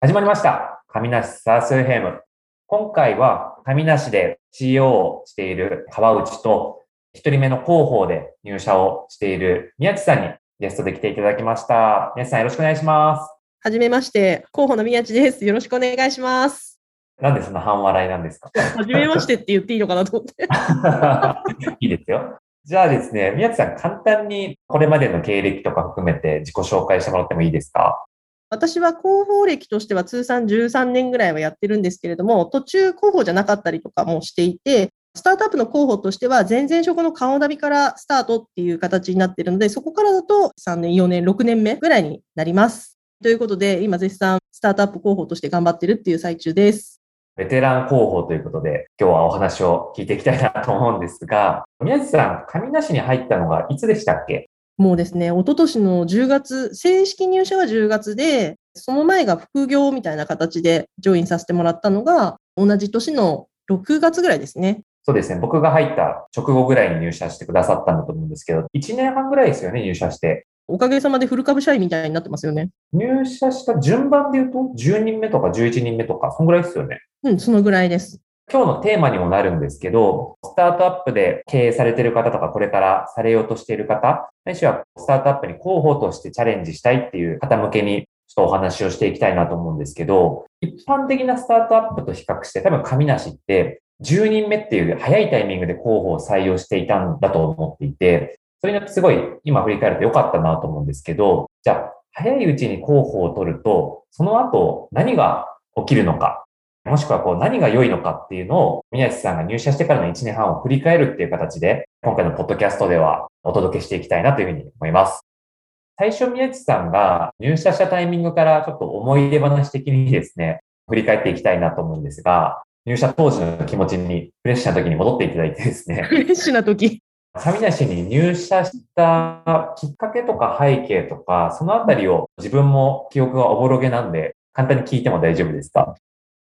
始まりました。神梨サースフェーム。今回は神梨で CEO をしている川内と、一人目の広報で入社をしている宮地さんにゲストで来ていただきました。宮地さんよろしくお願いします。はじめまして、候補の宮地です。よろしくお願いします。なんでそんな半笑いなんですか？はじめましてって言っていいのかなと思って。いいですよ。じゃあですね、宮地さん簡単にこれまでの経歴とか含めて自己紹介してもらってもいいですか？私は広報歴としては通算13年ぐらいはやってるんですけれども、途中広報じゃなかったりとかもしていて、スタートアップの広報としては前々職の顔旅からスタートっていう形になっているので、そこからだと3年、4年、6年目ぐらいになります。ということで、今絶賛スタートアップ広報として頑張ってるっていう最中です。ベテラン広報ということで、今日はお話を聞いていきたいなと思うんですが、宮地さん、上田市に入ったのがいつでしたっけ？もうですね、一昨年の10月、正式入社は10月で、その前が副業みたいな形でジョインさせてもらったのが、同じ年の6月ぐらいですね。そうですね。僕が入った直後ぐらいに入社してくださったんだと思うんですけど、1年半ぐらいですよね、入社して。おかげさまでフル株社員みたいになってますよね。入社した順番で言うと、10人目とか11人目とか、そんぐらいですよね。うん、そのぐらいです。今日のテーマにもなるんですけど、スタートアップで経営されている方とか、これからされようとしている方、ないしはスタートアップに広報としてチャレンジしたいっていう方向けに、ちょっとお話をしていきたいなと思うんですけど、一般的なスタートアップと比較して、多分神梨って、10人目っていう早いタイミングで広報を採用していたんだと思っていて、それによってすごい今振り返ると良かったなと思うんですけど、じゃあ、早いうちに広報を取ると、その後何が起きるのか、もしくはこう何が良いのかっていうのを宮地さんが入社してからの1年半を振り返るっていう形で、今回のポッドキャストではお届けしていきたいなというふうに思います。最初宮地さんが入社したタイミングからちょっと思い出話的にですね、振り返っていきたいなと思うんですが、入社当時の気持ちにフレッシュな時に戻っていただいてですね、フレッシュな時。上梨に入社したきっかけとか背景とか、そのあたりを自分も記憶がおぼろげなんで、簡単に聞いても大丈夫ですか？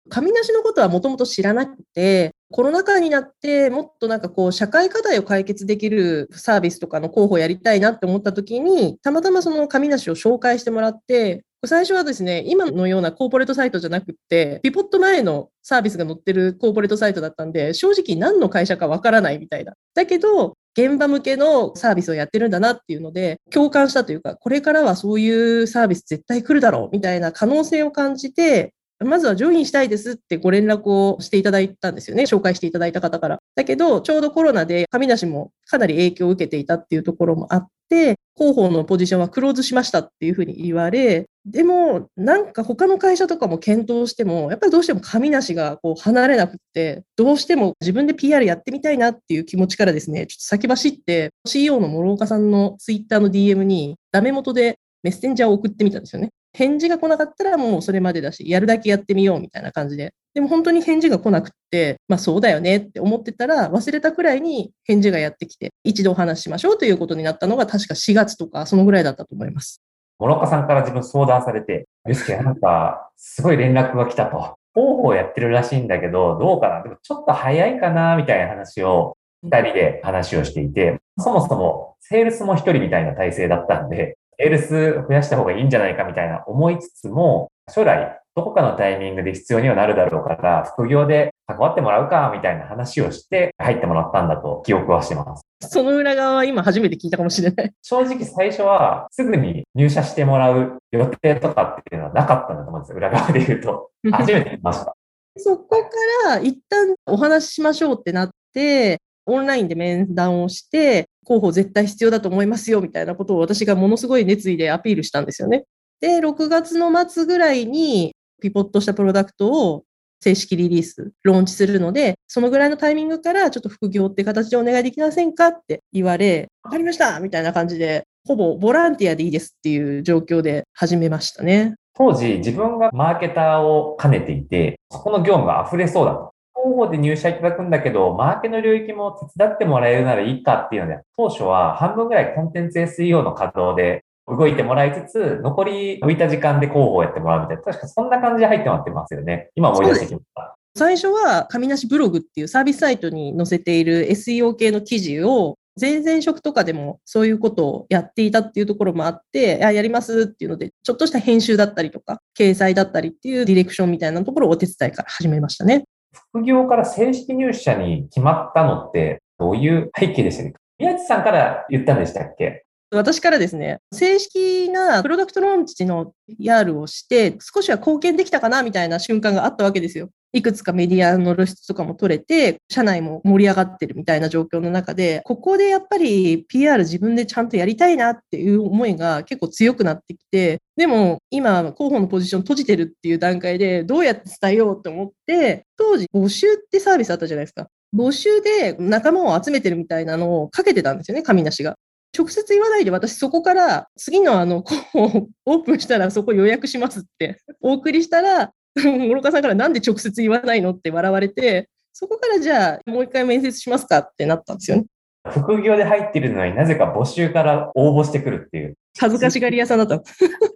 神梨のことはもともと知らなくて、コロナ禍になってもっとなんかこう社会課題を解決できるサービスとかの候補をやりたいなって思った時に、たまたまその神梨を紹介してもらって、最初はですね、今のようなコーポレートサイトじゃなくて、ピポット前のサービスが載ってるコーポレートサイトだったんで、正直何の会社かわからないみたいな。だけど、現場向けのサービスをやってるんだなっていうので、共感したというか、これからはそういうサービス絶対来るだろうみたいな可能性を感じて、まずはジョインしたいですってご連絡をしていただいたんですよね。紹介していただいた方から。だけど、ちょうどコロナで神梨もかなり影響を受けていたっていうところもあって、広報のポジションはクローズしましたっていうふうに言われ、でも、なんか他の会社とかも検討しても、やっぱりどうしても神梨がこう離れなくって、どうしても自分で PR やってみたいなっていう気持ちからですね、ちょっと先走って、CEO の諸岡さんのツイッターの DM にダメ元でメッセンジャーを送ってみたんですよね。返事が来なかったらもうそれまでだし、やるだけやってみようみたいな感じで。でも本当に返事が来なくって、まあそうだよねって思ってたら、忘れたくらいに返事がやってきて、一度お話ししましょうということになったのが確か4月とか、そのぐらいだったと思います。諸岡さんから自分相談されて、ゆすけ、なんか、すごい連絡が来たと。広報やってるらしいんだけど、どうかな？でもちょっと早いかなみたいな話を、二人で話をしていて、そもそも、セールスも一人みたいな体制だったんで、セールス増やした方がいいんじゃないかみたいな思いつつも、将来、どこかのタイミングで必要にはなるだろうから、副業で関わってもらうか、みたいな話をして入ってもらったんだと記憶はしてます。その裏側は今初めて聞いたかもしれない。正直最初はすぐに入社してもらう予定とかっていうのはなかったんだと思うんですよ。裏側で言うと。初めて聞きました。そこから一旦お話ししましょうってなって、オンラインで面談をして、候補絶対必要だと思いますよみたいなことを私がものすごい熱意でアピールしたんですよね。で、6月の末ぐらいにピポットしたプロダクトを正式リリース、ローンチするので、そのぐらいのタイミングからちょっと副業って形でお願いできませんかって言われ、わかりましたみたいな感じで、ほぼボランティアでいいですっていう状況で始めましたね。当時自分がマーケターを兼ねていて、そこの業務が溢れそうだと。広報で入社いただくんだけど、マーケの領域も手伝ってもらえるならいいかっていうので、当初は半分ぐらいコンテンツ SEO の稼働で動いてもらいつつ、残り浮いた時間で広報をやってもらうみたいな、確かそんな感じで入ってもらってますよね。今思い出してきました。最初は、神梨ブログっていうサービスサイトに載せている SEO 系の記事を、前々職とかでもそういうことをやっていたっていうところもあって、あやりますっていうので、ちょっとした編集だったりとか、掲載だったりっていうディレクションみたいなところをお手伝いから始めましたね。副業から正式入社に決まったのってどういう背景でしたっけ？宮地さんから言ったんでしたっけ？私からですね、正式なプロダクトローンチの PR をして、少しは貢献できたかなみたいな瞬間があったわけですよ。いくつかメディアの露出とかも取れて、社内も盛り上がってるみたいな状況の中で、ここでやっぱり PR 自分でちゃんとやりたいなっていう思いが結構強くなってきて、でも今、広報のポジション閉じてるっていう段階で、どうやって伝えようと思って、当時募集ってサービスあったじゃないですか。募集で仲間を集めてるみたいなのをかけてたんですよね、神梨が。直接言わないで私そこから次のあの候補をオープンしたらそこ予約しますって お送りしたら 諸岡さんからなんで直接言わないのって笑われてそこからじゃあもう一回面接しますかってなったんですよね。副業で入っているのになぜか募集から応募してくるっていう。恥ずかしがり屋さんだった。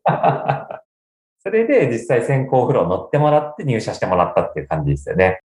それで実際先行フロー乗ってもらって入社してもらったっていう感じですよね。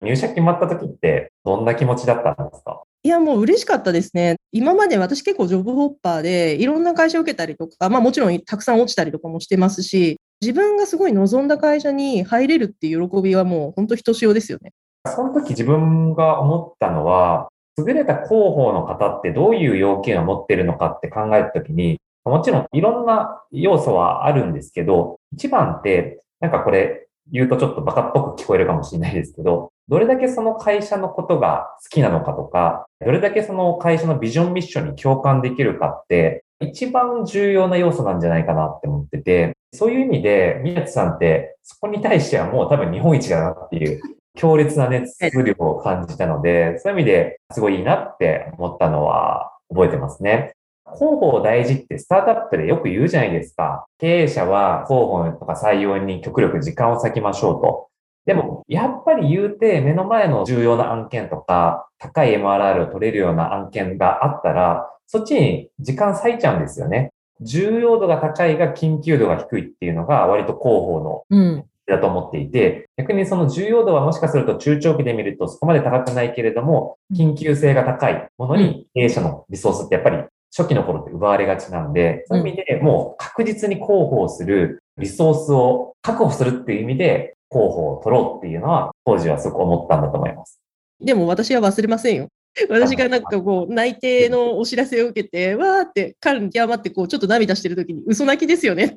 入社決まった時ってどんな気持ちだったんですか？いや、もう嬉しかったですね。今まで私結構ジョブホッパーでいろんな会社を受けたりとか、まあもちろんたくさん落ちたりとかもしてますし、自分がすごい望んだ会社に入れるっていう喜びはもう本当ひとしおですよね。その時自分が思ったのは、優れた広報の方ってどういう要件を持ってるのかって考えた時に、もちろんいろんな要素はあるんですけど、一番って、なんかこれ言うとちょっとバカっぽく聞こえるかもしれないですけど、どれだけその会社のことが好きなのかとか、どれだけその会社のビジョンミッションに共感できるかって、一番重要な要素なんじゃないかなって思ってて、そういう意味で、宮地さんってそこに対してはもう多分日本一だなっていう強烈な熱量を感じたので、そういう意味ですごいいいなって思ったのは覚えてますね。広報大事ってスタートアップでよく言うじゃないですか。経営者は広報とか採用に極力時間を割きましょうと。でも、やっぱり言うて目の前の重要な案件とか、高い MRR を取れるような案件があったら、そっちに時間割いちゃうんですよね。重要度が高いが緊急度が低いっていうのが割と広報のだと思っていて、逆にその重要度はもしかすると中長期で見るとそこまで高くないけれども、緊急性が高いものに経営者のリソースってやっぱり初期の頃って奪われがちなんで、そういう意味でもう確実に広報するリソースを確保するっていう意味で広報を取ろうっていうのは当時はすごく思ったんだと思います。でも私は忘れませんよ。私がなんかこう、内定のお知らせを受けて、わーって彼に極まってこう、ちょっと涙してる時に、嘘泣きですよねって。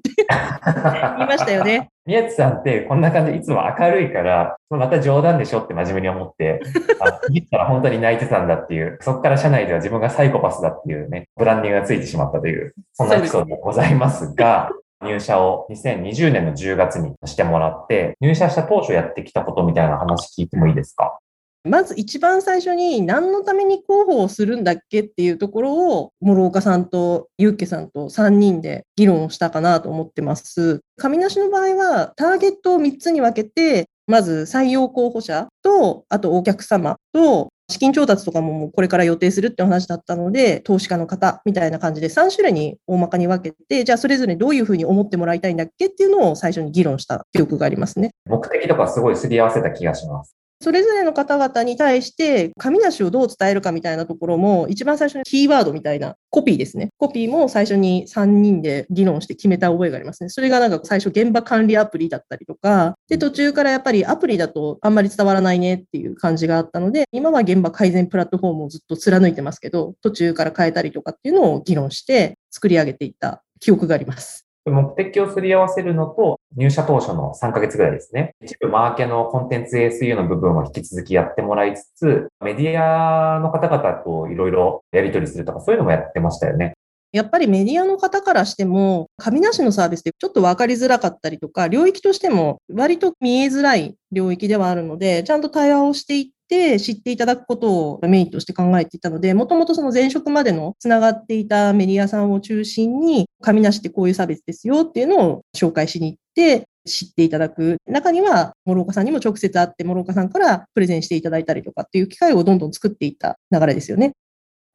言いましたよね。宮地さんってこんな感じいつも明るいから、また冗談でしょって真面目に思って、あ言ったら本当に泣いてたんだっていう、そこから社内では自分がサイコパスだっていうね、ブランディングがついてしまったという、そんなエピソードもございますが、入社を2020年の10月にしてもらって、入社した当初やってきたことみたいな話聞いてもいいですか？まず一番最初に何のために広報をするんだっけっていうところを、諸岡さんとゆうけさんと3人で議論をしたかなと思ってます。上梨の場合は、ターゲットを3つに分けて、まず採用候補者と、あとお客様と、資金調達とかももうこれから予定するって話だったので、投資家の方みたいな感じで3種類に大まかに分けて、じゃあそれぞれどういうふうに思ってもらいたいんだっけっていうのを最初に議論した記憶がありますね。目的とかすごいすり合わせた気がします。それぞれの方々に対して、紙なしをどう伝えるかみたいなところも、一番最初にキーワードみたいなコピーですね。コピーも最初に3人で議論して決めた覚えがありますね。それがなんか最初現場管理アプリだったりとか、で、途中からやっぱりアプリだとあんまり伝わらないねっていう感じがあったので、今は現場改善プラットフォームをずっと貫いてますけど、途中から変えたりとかっていうのを議論して作り上げていった記憶があります。目的をすり合わせるのと、入社当初の3ヶ月ぐらいですね。一部マーケのコンテンツ ASU の部分を引き続きやってもらいつつ、メディアの方々といろいろやり取りするとか、そういうのもやってましたよね。やっぱりメディアの方からしても、紙なしのサービスってちょっと分かりづらかったりとか、領域としても割と見えづらい領域ではあるので、ちゃんと対話をしていって知っていただくことをメインとして考えていたので、もともとその前職までのつながっていたメディアさんを中心に、紙なしってこういうサービスですよっていうのを紹介しに行って、知っていただく。中には、諸岡さんにも直接会って、諸岡さんからプレゼンしていただいたりとかっていう機会をどんどん作っていった流れですよね。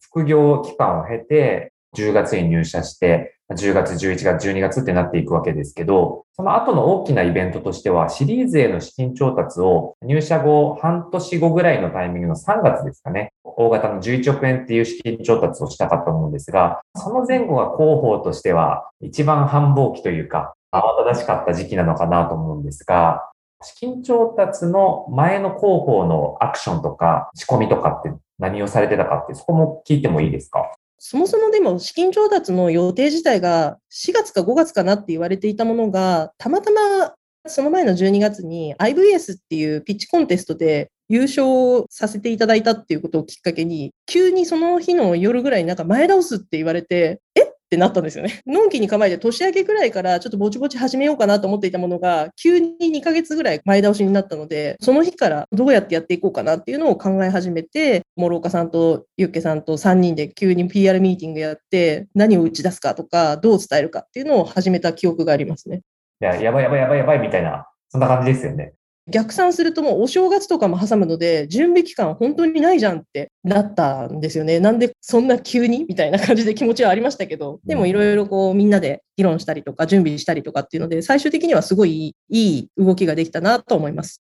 副業期間を経て、10月に入社して、10月、11月、12月ってなっていくわけですけど、その後の大きなイベントとしては、シリーズへの資金調達を入社後、半年後ぐらいのタイミングの3月ですかね、大型の11億円っていう資金調達をしたかと思うんですが、その前後が広報としては一番繁忙期というか、慌ただしかった時期なのかなと思うんですが、資金調達の前の広報のアクションとか仕込みとかって何をされてたかって、そこも聞いてもいいですか？そもそもでも資金調達の予定自体が4月か5月かなって言われていたものが、たまたまその前の12月に IVS っていうピッチコンテストで優勝させていただいたっていうことをきっかけに、急にその日の夜ぐらいになんか前倒すって言われて、ってなったんですよね。のんきに構えて年明けぐらいからちょっとぼちぼち始めようかなと思っていたものが、急に2ヶ月ぐらい前倒しになったので、その日からどうやってやっていこうかなっていうのを考え始めて、諸岡さんとユッケさんと3人で急に PR ミーティングやって、何を打ち出すかとか、どう伝えるかっていうのを始めた記憶がありますね。いや、やばいやばいやばいやばいみたいな、そんな感じですよね。逆算するともうお正月とかも挟むので、準備期間本当にないじゃんってなったんですよね。なんでそんな急にみたいな感じで気持ちはありましたけど、でもいろいろこうみんなで議論したりとか準備したりとかっていうので、最終的にはすごいいい動きができたなと思います。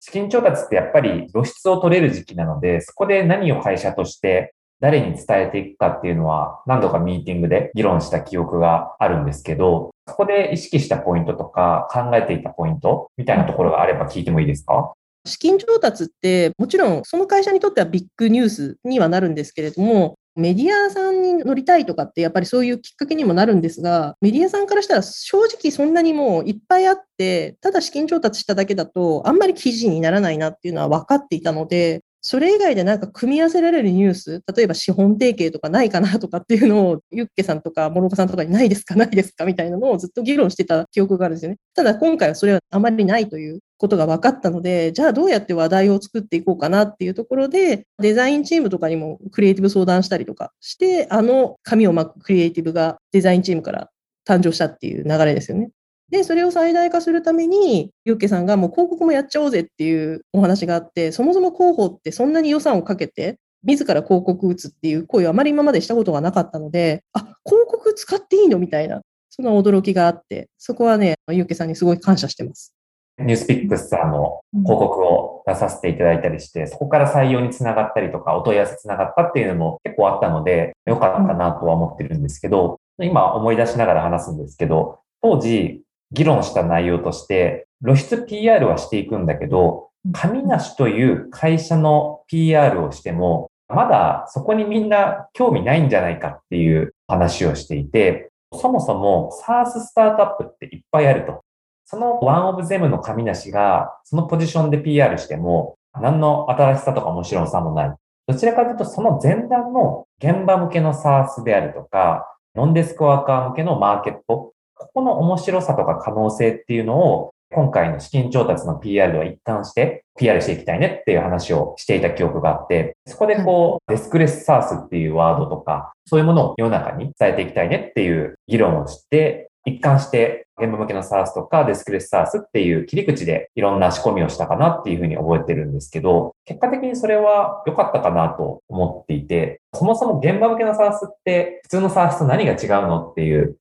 資金調達ってやっぱり露出を取れる時期なので、そこで何を会社として誰に伝えていくかっていうのは何度かミーティングで議論した記憶があるんですけど、そこで意識したポイントとか考えていたポイントみたいなところがあれば聞いてもいいですか？資金調達ってもちろんその会社にとってはビッグニュースにはなるんですけれども、メディアさんに乗りたいとかってやっぱりそういうきっかけにもなるんですが、メディアさんからしたら正直そんなにもういっぱいあって、ただ資金調達しただけだとあんまり記事にならないなっていうのは分かっていたので、それ以外でなんか組み合わせられるニュース、例えば資本提携とかないかなとかっていうのを、ユッケさんとか諸岡さんとかに ないですか？ないですか？みたいなのをずっと議論してた記憶があるんですよね。ただ今回はそれはあまりないということが分かったので、じゃあどうやって話題を作っていこうかなっていうところで、デザインチームとかにもクリエイティブ相談したりとかして、あの紙を巻くクリエイティブがデザインチームから誕生したっていう流れですよね。で、それを最大化するために、ユッケさんがもう広告もやっちゃおうぜっていうお話があって、そもそも広報ってそんなに予算をかけて、自ら広告打つっていう行為をあまり今までしたことがなかったので、あ、広告使っていいのみたいな、その驚きがあって、そこはね、ユッケさんにすごい感謝してます。ニュースピックスさんの広告を出させていただいたりして、そこから採用につながったりとか、お問い合わせつながったっていうのも結構あったので、よかったなとは思ってるんですけど、今思い出しながら話すんですけど、当時、議論した内容として、露出 PR はしていくんだけど、神梨という会社の PR をしても、まだそこにみんな興味ないんじゃないかっていう話をしていて、そもそも SARS スタートアップっていっぱいあると。そのワンオブゼムの神梨がそのポジションで PR しても、何の新しさとかもちろんさもない。どちらかというとその前段の現場向けの SARS であるとか、ノンデスクワーカー向けのマーケットここの面白さとか可能性っていうのを、今回の資金調達の PR では一貫して PR していきたいねっていう話をしていた記憶があって、そこでこう、デスクレスサースっていうワードとか、そういうものを世の中に伝えていきたいねっていう議論をして、一貫して現場向けの SARS とかデスクレス SARS っていう切り口でいろんな仕込みをしたかなっていうふうに覚えてるんですけど、結果的にそれは良かったかなと思っていて、そもそも現場向けの SARS って普通の SARS と何が違うのっていう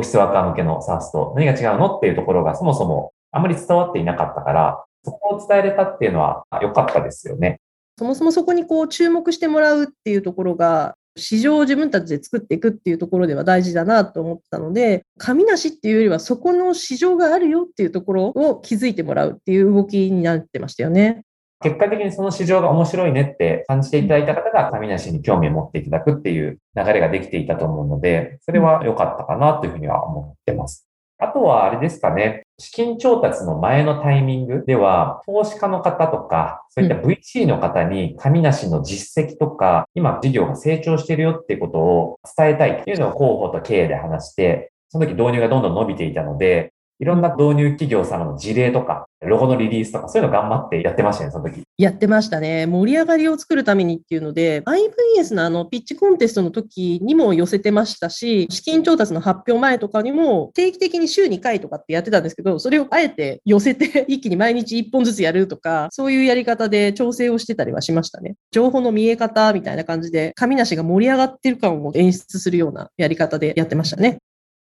オフィスワーカー向けの SARS と何が違うのっていうところがそもそもあまり伝わっていなかったから、そこを伝えれたっていうのは良かったですよね。そもそもそこにこう注目してもらうっていうところが、市場を自分たちで作っていくっていうところでは大事だなと思ったので、紙なしっていうよりはそこの市場があるよっていうところを気づいてもらうっていう動きになってましたよね。結果的にその市場が面白いねって感じていただいた方が、紙梨に興味を持っていただくっていう流れができていたと思うので、それは良かったかなというふうには思ってます。あとはあれですかね、資金調達の前のタイミングでは、投資家の方とか、そういった VC の方に紙梨の実績とか、今事業が成長してるよっていうことを伝えたいっていうのを広報と経営で話して、その時導入がどんどん伸びていたので、いろんな導入企業様の事例とか、ロゴのリリースとか、そういうの頑張ってやってましたね、その時。やってましたね。盛り上がりを作るためにっていうので、IVS のあのピッチコンテストの時にも寄せてましたし、資金調達の発表前とかにも定期的に週2回とかってやってたんですけど、それをあえて寄せて一気に毎日1本ずつやるとか、そういうやり方で調整をしてたりはしましたね。情報の見え方みたいな感じで、紙なしが盛り上がってる感を演出するようなやり方でやってましたね。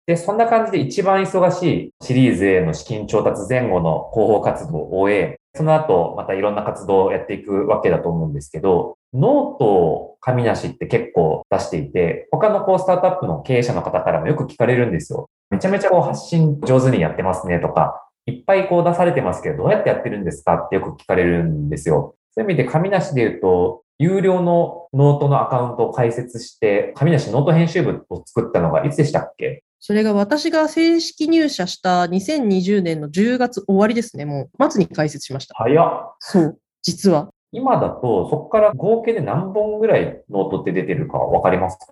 で、そんな感じで一番忙しいシリーズ A の資金調達前後の広報活動を終え、その後またいろんな活動をやっていくわけだと思うんですけど、ノートをカミナシって結構出していて、他のこうスタートアップの経営者の方からもよく聞かれるんですよ。めちゃめちゃこう発信上手にやってますねとか、いっぱいこう出されてますけど、どうやってやってるんですかってよく聞かれるんですよ。そういう意味でカミナシで言うと、有料のノートのアカウントを開設して、紙なしノート編集部を作ったのがいつでしたっけ？それが私が正式入社した2020年の10月終わりですね。もう末に開設しました。早っ。そう、実は。今だと、そこから合計で何本ぐらいノートって出てるかわかりますか？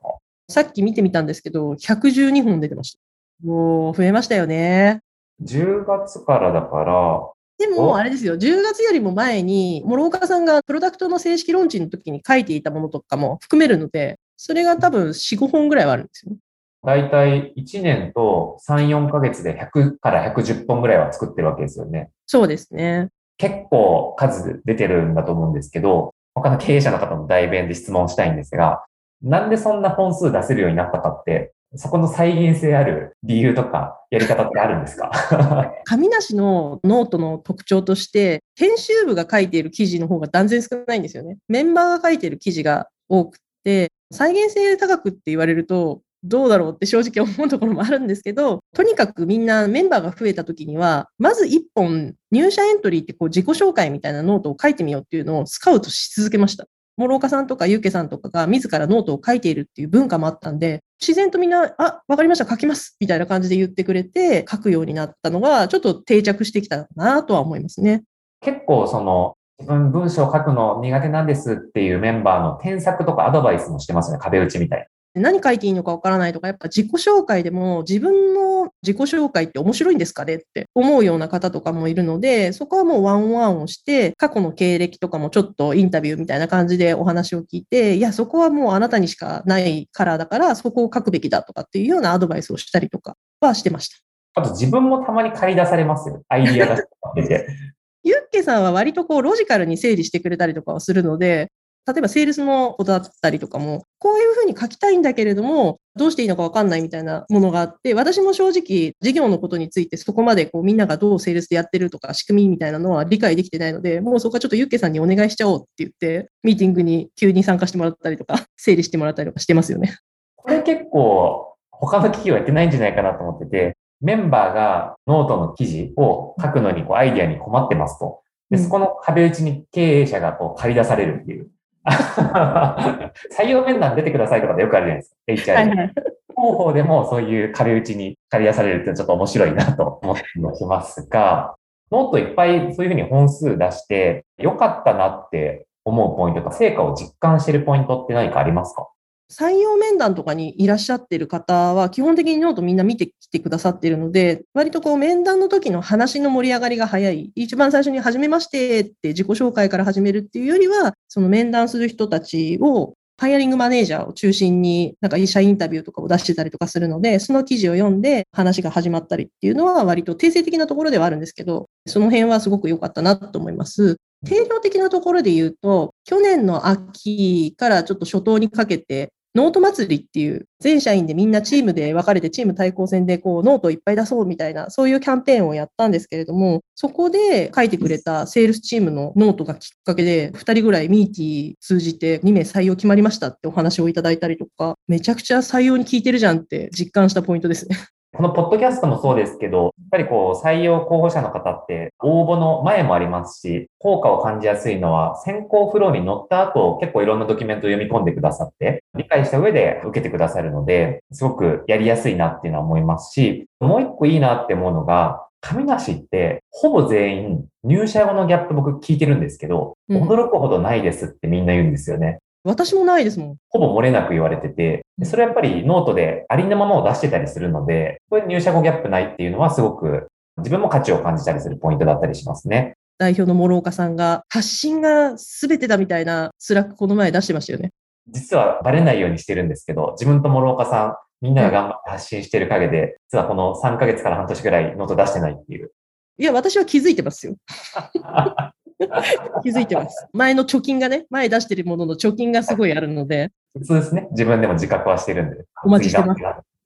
さっき見てみたんですけど、112本出てました。もう増えましたよね。10月からだから、でも、あれですよ、10月よりも前に、諸岡さんがプロダクトの正式ローンチの時に書いていたものとかも含めるので、それが多分4、5本ぐらいはあるんですよね。だいたい1年と3、4ヶ月で100から110本ぐらいは作ってるわけですよね。そうですね。結構数出てるんだと思うんですけど、他の経営者の方の代弁で質問したいんですが、なんでそんな本数出せるようになったかって、そこの再現性ある理由とかやり方ってあるんですか？紙なしのノートの特徴として、編集部が書いている記事の方が断然少ないんですよね。メンバーが書いている記事が多くて、再現性高くって言われると、どうだろうって正直思うところもあるんですけど、とにかくみんなメンバーが増えた時には、まず一本入社エントリーってこう自己紹介みたいなノートを書いてみようっていうのをスカウトし続けました。諸岡さんとかゆうけさんとかが自らノートを書いているっていう文化もあったんで、自然とみんな、あ、わかりました、書きますみたいな感じで言ってくれて、書くようになったのが、ちょっと定着してきたなとは思いますね。結構その、自分文章書くの苦手なんですっていうメンバーの添削とかアドバイスもしてますね、壁打ちみたい何書いていいのかわからないとか、やっぱ自己紹介でも自分の自己紹介って面白いんですかねって思うような方とかもいるので、そこはもうワンワンをして、過去の経歴とかもちょっとインタビューみたいな感じでお話を聞いて、いや、そこはもうあなたにしかないカラーだから、そこを書くべきだとかっていうようなアドバイスをしたりとかはしてました。あと自分もたまに借り出されますよ。アイディア出して ユッケさんは割とこうロジカルに整理してくれたりとかをするので、例えばセールスのことだったりとかも、こういうふうに書きたいんだけれども、どうしていいのかわかんないみたいなものがあって、私も正直、事業のことについてそこまでこうみんながどうセールスでやってるとか、仕組みみたいなのは理解できてないので、もうそこはちょっとユッケさんにお願いしちゃおうって言って、ミーティングに急に参加してもらったりとか、整理してもらったりとかしてますよね。これ結構、他の企業やってないんじゃないかなと思ってて、メンバーがノートの記事を書くのにこうアイディアに困ってますと。で、そこの壁打ちに経営者がこう借り出されるっていう。採用面談出てくださいとかでよくあるじゃないですか、HR で。はいはい、広報でもそういう壁打ちに借り出されるってちょっと面白いなと思ってしますが、ノートいっぱいそういうふうに本数出して、よかったなって思うポイントとか、成果を実感しているポイントって何かありますか？採用面談とかにいらっしゃってる方は、基本的にノートみんな見てきてくださってるので、割とこう面談の時の話の盛り上がりが早い。一番最初に初めましてって自己紹介から始めるっていうよりは、その面談する人たちを hiring manager を中心に、なんか社員インタビューとかを出してたりとかするので、その記事を読んで話が始まったりっていうのは割と定性的なところではあるんですけど、その辺はすごく良かったなと思います。定量的なところで言うと、去年の秋からちょっと初頭にかけて、ノート祭りっていう全社員でみんなチームで分かれてチーム対抗戦でこうノートいっぱい出そうみたいなそういうキャンペーンをやったんですけれどもそこで書いてくれたセールスチームのノートがきっかけで2人ぐらいミーティー通じて2名採用決まりましたってお話をいただいたりとかめちゃくちゃ採用に効いてるじゃんって実感したポイントですね。このポッドキャストもそうですけど、やっぱりこう採用候補者の方って応募の前もありますし、効果を感じやすいのは選考フローに乗った後結構いろんなドキュメントを読み込んでくださって、理解した上で受けてくださるので、すごくやりやすいなっていうのは思いますし、もう一個いいなって思うのが、神梨ってほぼ全員入社後のギャップ僕聞いてるんですけど、驚くほどないですってみんな言うんですよね。私もないですもん。ほぼ漏れなく言われてて、それはやっぱりノートでありのままを出してたりするので、これ入社後ギャップないっていうのはすごく自分も価値を感じたりするポイントだったりしますね。代表の諸岡さんが発信が全てだみたいな Slack この前出してましたよね。実はバレないようにしてるんですけど、自分と諸岡さん、みんなが頑張って発信してる陰で、実はこの3ヶ月から半年ぐらいノート出してないっていう。いや、私は気づいてますよ。気づいてます。前の貯金がね、前出してるものの貯金がすごいあるので。そうですね。自分でも自覚はしてるんで。お待ちしてます。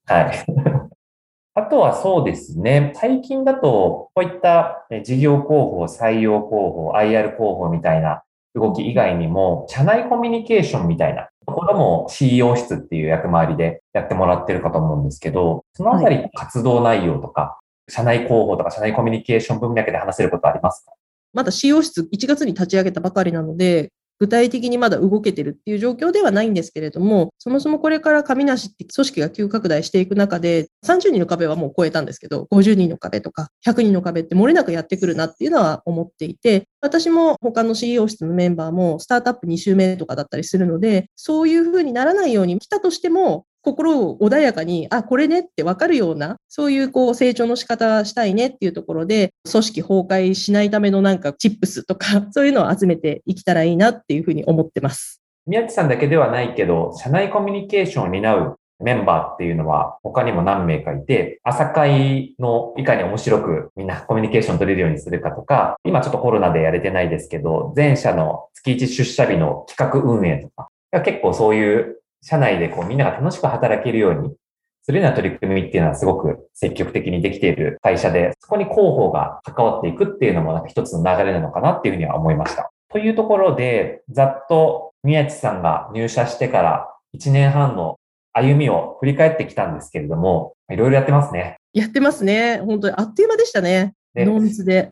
はい。あとはそうですね。最近だと、こういった事業広報、採用広報、IR 広報みたいな動き以外にも、社内コミュニケーションみたいなところも CEO 室っていう役回りでやってもらってるかと思うんですけど、そのあたり活動内容とか、社内広報とか社内コミュニケーション文脈で話せることありますか？まだ CEO 室1月に立ち上げたばかりなので、具体的にまだ動けてるっていう状況ではないんですけれども、そもそもこれから神梨って組織が急拡大していく中で、30人の壁はもう超えたんですけど、50人の壁とか100人の壁って漏れなくやってくるなっていうのは思っていて、私も他の CEO 室のメンバーもスタートアップ2週目とかだったりするので、そういうふうにならないように来たとしても、心を穏やかに、あ、これねって分かるような、そういうこう成長の仕方したいねっていうところで、組織崩壊しないためのなんかチップスとか、そういうのを集めていけたらいいなっていうふうに思ってます。宮地さんだけではないけど、社内コミュニケーションを担うメンバーっていうのは他にも何名かいて、朝会のいかに面白くみんなコミュニケーション取れるようにするかとか、今ちょっとコロナでやれてないですけど、前社の月1出社日の企画運営とか、結構そういう社内でこうみんなが楽しく働けるようにするような取り組みっていうのはすごく積極的にできている会社で、そこに広報が関わっていくっていうのもなんか一つの流れなのかなっていうふうには思いました。というところで、ざっと宮地さんが入社してから1年半の歩みを振り返ってきたんですけれども、いろいろやってますね。やってますね。本当にあっという間でしたね。ノーミスで。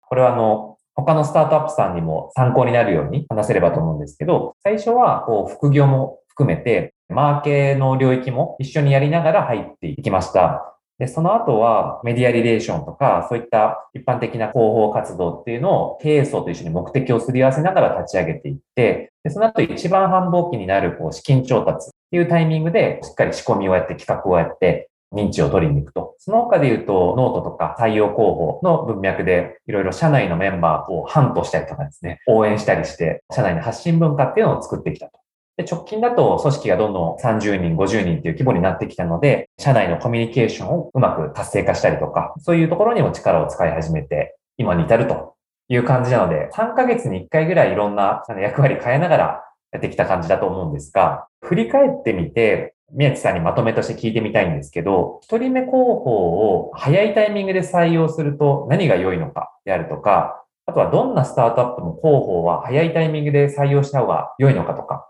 これはあの、他のスタートアップさんにも参考になるように話せればと思うんですけど、最初はこう副業も含めて、マーケの領域も一緒にやりながら入っていきました。で、その後はメディアリレーションとか、そういった一般的な広報活動っていうのを経営層と一緒に目的をすり合わせながら立ち上げていって、で、その後一番繁忙期になるこう資金調達っていうタイミングでしっかり仕込みをやって企画をやって認知を取りに行くと。その他で言うと、ノートとか採用広報の文脈で、いろいろ社内のメンバーをハントしたりとかですね、応援したりして、社内の発信文化っていうのを作ってきたと。で、直近だと組織がどんどん30人、50人っていう規模になってきたので、社内のコミュニケーションをうまく活性化したりとか、そういうところにも力を使い始めて、今に至るという感じなので、3ヶ月に1回ぐらいいろんな役割変えながらやってきた感じだと思うんですが、振り返ってみて、宮地さんにまとめとして聞いてみたいんですけど、一人目広報を早いタイミングで採用すると何が良いのかであるとか、あとはどんなスタートアップも広報は早いタイミングで採用した方が良いのかとか、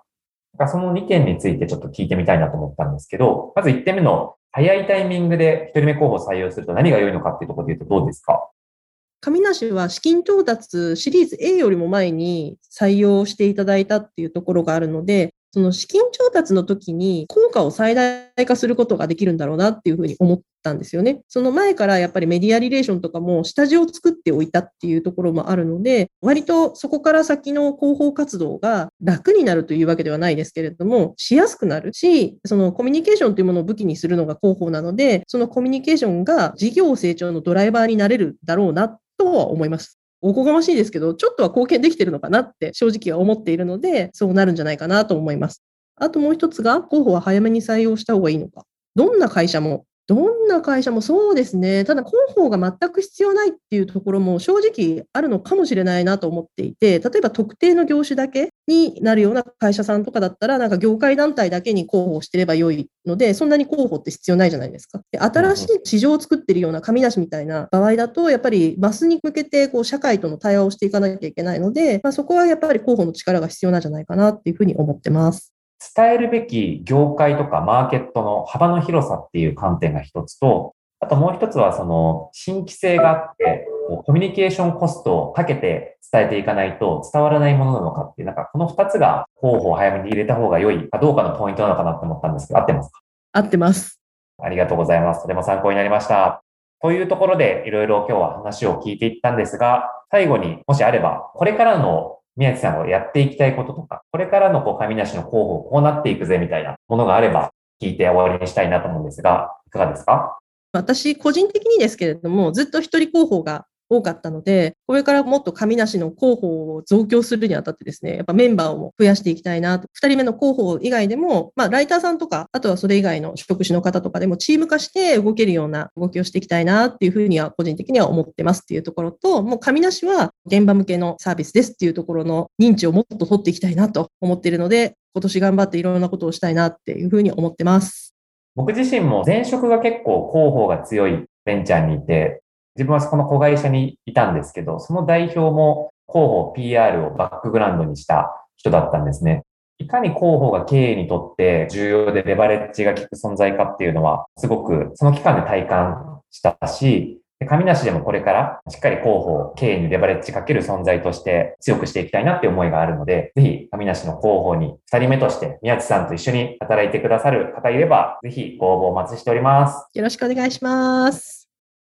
その2点についてちょっと聞いてみたいなと思ったんですけど、まず1点目の早いタイミングで1人目候補を採用すると何が良いのかっていうところで言うとどうですか？上梨は資金調達シリーズ A よりも前に採用していただいたっていうところがあるので、その資金調達の時に効果を最大化することができるんだろうなっていうふうに思ったんですよね。その前からやっぱりメディアリレーションとかも下地を作っておいたっていうところもあるので、割とそこから先の広報活動が楽になるというわけではないですけれども、しやすくなるし、そのコミュニケーションというものを武器にするのが広報なので、そのコミュニケーションが事業成長のドライバーになれるだろうなとは思います。おこがましいですけど、ちょっとは貢献できてるのかなって正直は思っているので、そうなるんじゃないかなと思います。あともう一つが、候補は早めに採用した方がいいのか。どんな会社もどんな会社もそうですね。ただ、広報が全く必要ないっていうところも正直あるのかもしれないなと思っていて、例えば特定の業種だけになるような会社さんとかだったら、なんか業界団体だけに広報してればよいので、そんなに広報って必要ないじゃないですか。で新しい市場を作ってるような紙出しみたいな場合だと、やっぱりマスに向けてこう社会との対話をしていかなきゃいけないので、まあ、そこはやっぱり広報の力が必要なんじゃないかなっていうふうに思ってます。伝えるべき業界とかマーケットの幅の広さっていう観点が一つと、あともう一つはその新規性があって、コミュニケーションコストをかけて伝えていかないと伝わらないものなのかっていう、なんかこの二つが候補を早めに入れた方が良いかどうかのポイントなのかなって思ったんですけど、合ってますか？合ってます。ありがとうございます。とても参考になりました。というところでいろいろ今日は話を聞いていったんですが、最後にもしあれば、これからの宮地さんがやっていきたいこととか、これからのこう、神梨の候補を、こうなっていくぜみたいなものがあれば、聞いて終わりにしたいなと思うんですが、いかがですか？私、個人的にですけれども、ずっと一人候補が多かったので、これからもっと神梨の広報を増強するにあたってですね、やっぱメンバーを増やしていきたいなと。二人目の広報以外でも、まあ、ライターさんとか、あとはそれ以外の職種の方とかでもチーム化して動けるような動きをしていきたいなっていうふうには個人的には思ってますっていうところと、もう神梨は現場向けのサービスですっていうところの認知をもっと取っていきたいなと思っているので、今年頑張っていろんなことをしたいなっていうふうに思ってます。僕自身も前職が結構広報が強いベンチャーにいて、自分はそこの子会社にいたんですけど、その代表も広報 PR をバックグラウンドにした人だったんですね。いかに広報が経営にとって重要でレバレッジが効く存在かっていうのは、すごくその期間で体感したし、神梨でもこれからしっかり広報、経営にレバレッジかける存在として強くしていきたいなっていう思いがあるので、ぜひ神梨の広報に2人目として宮地さんと一緒に働いてくださる方いれば、ぜひご応募お待ちしております。よろしくお願いします。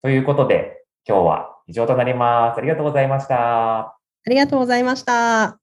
ということで、今日は以上となります。ありがとうございました。ありがとうございました。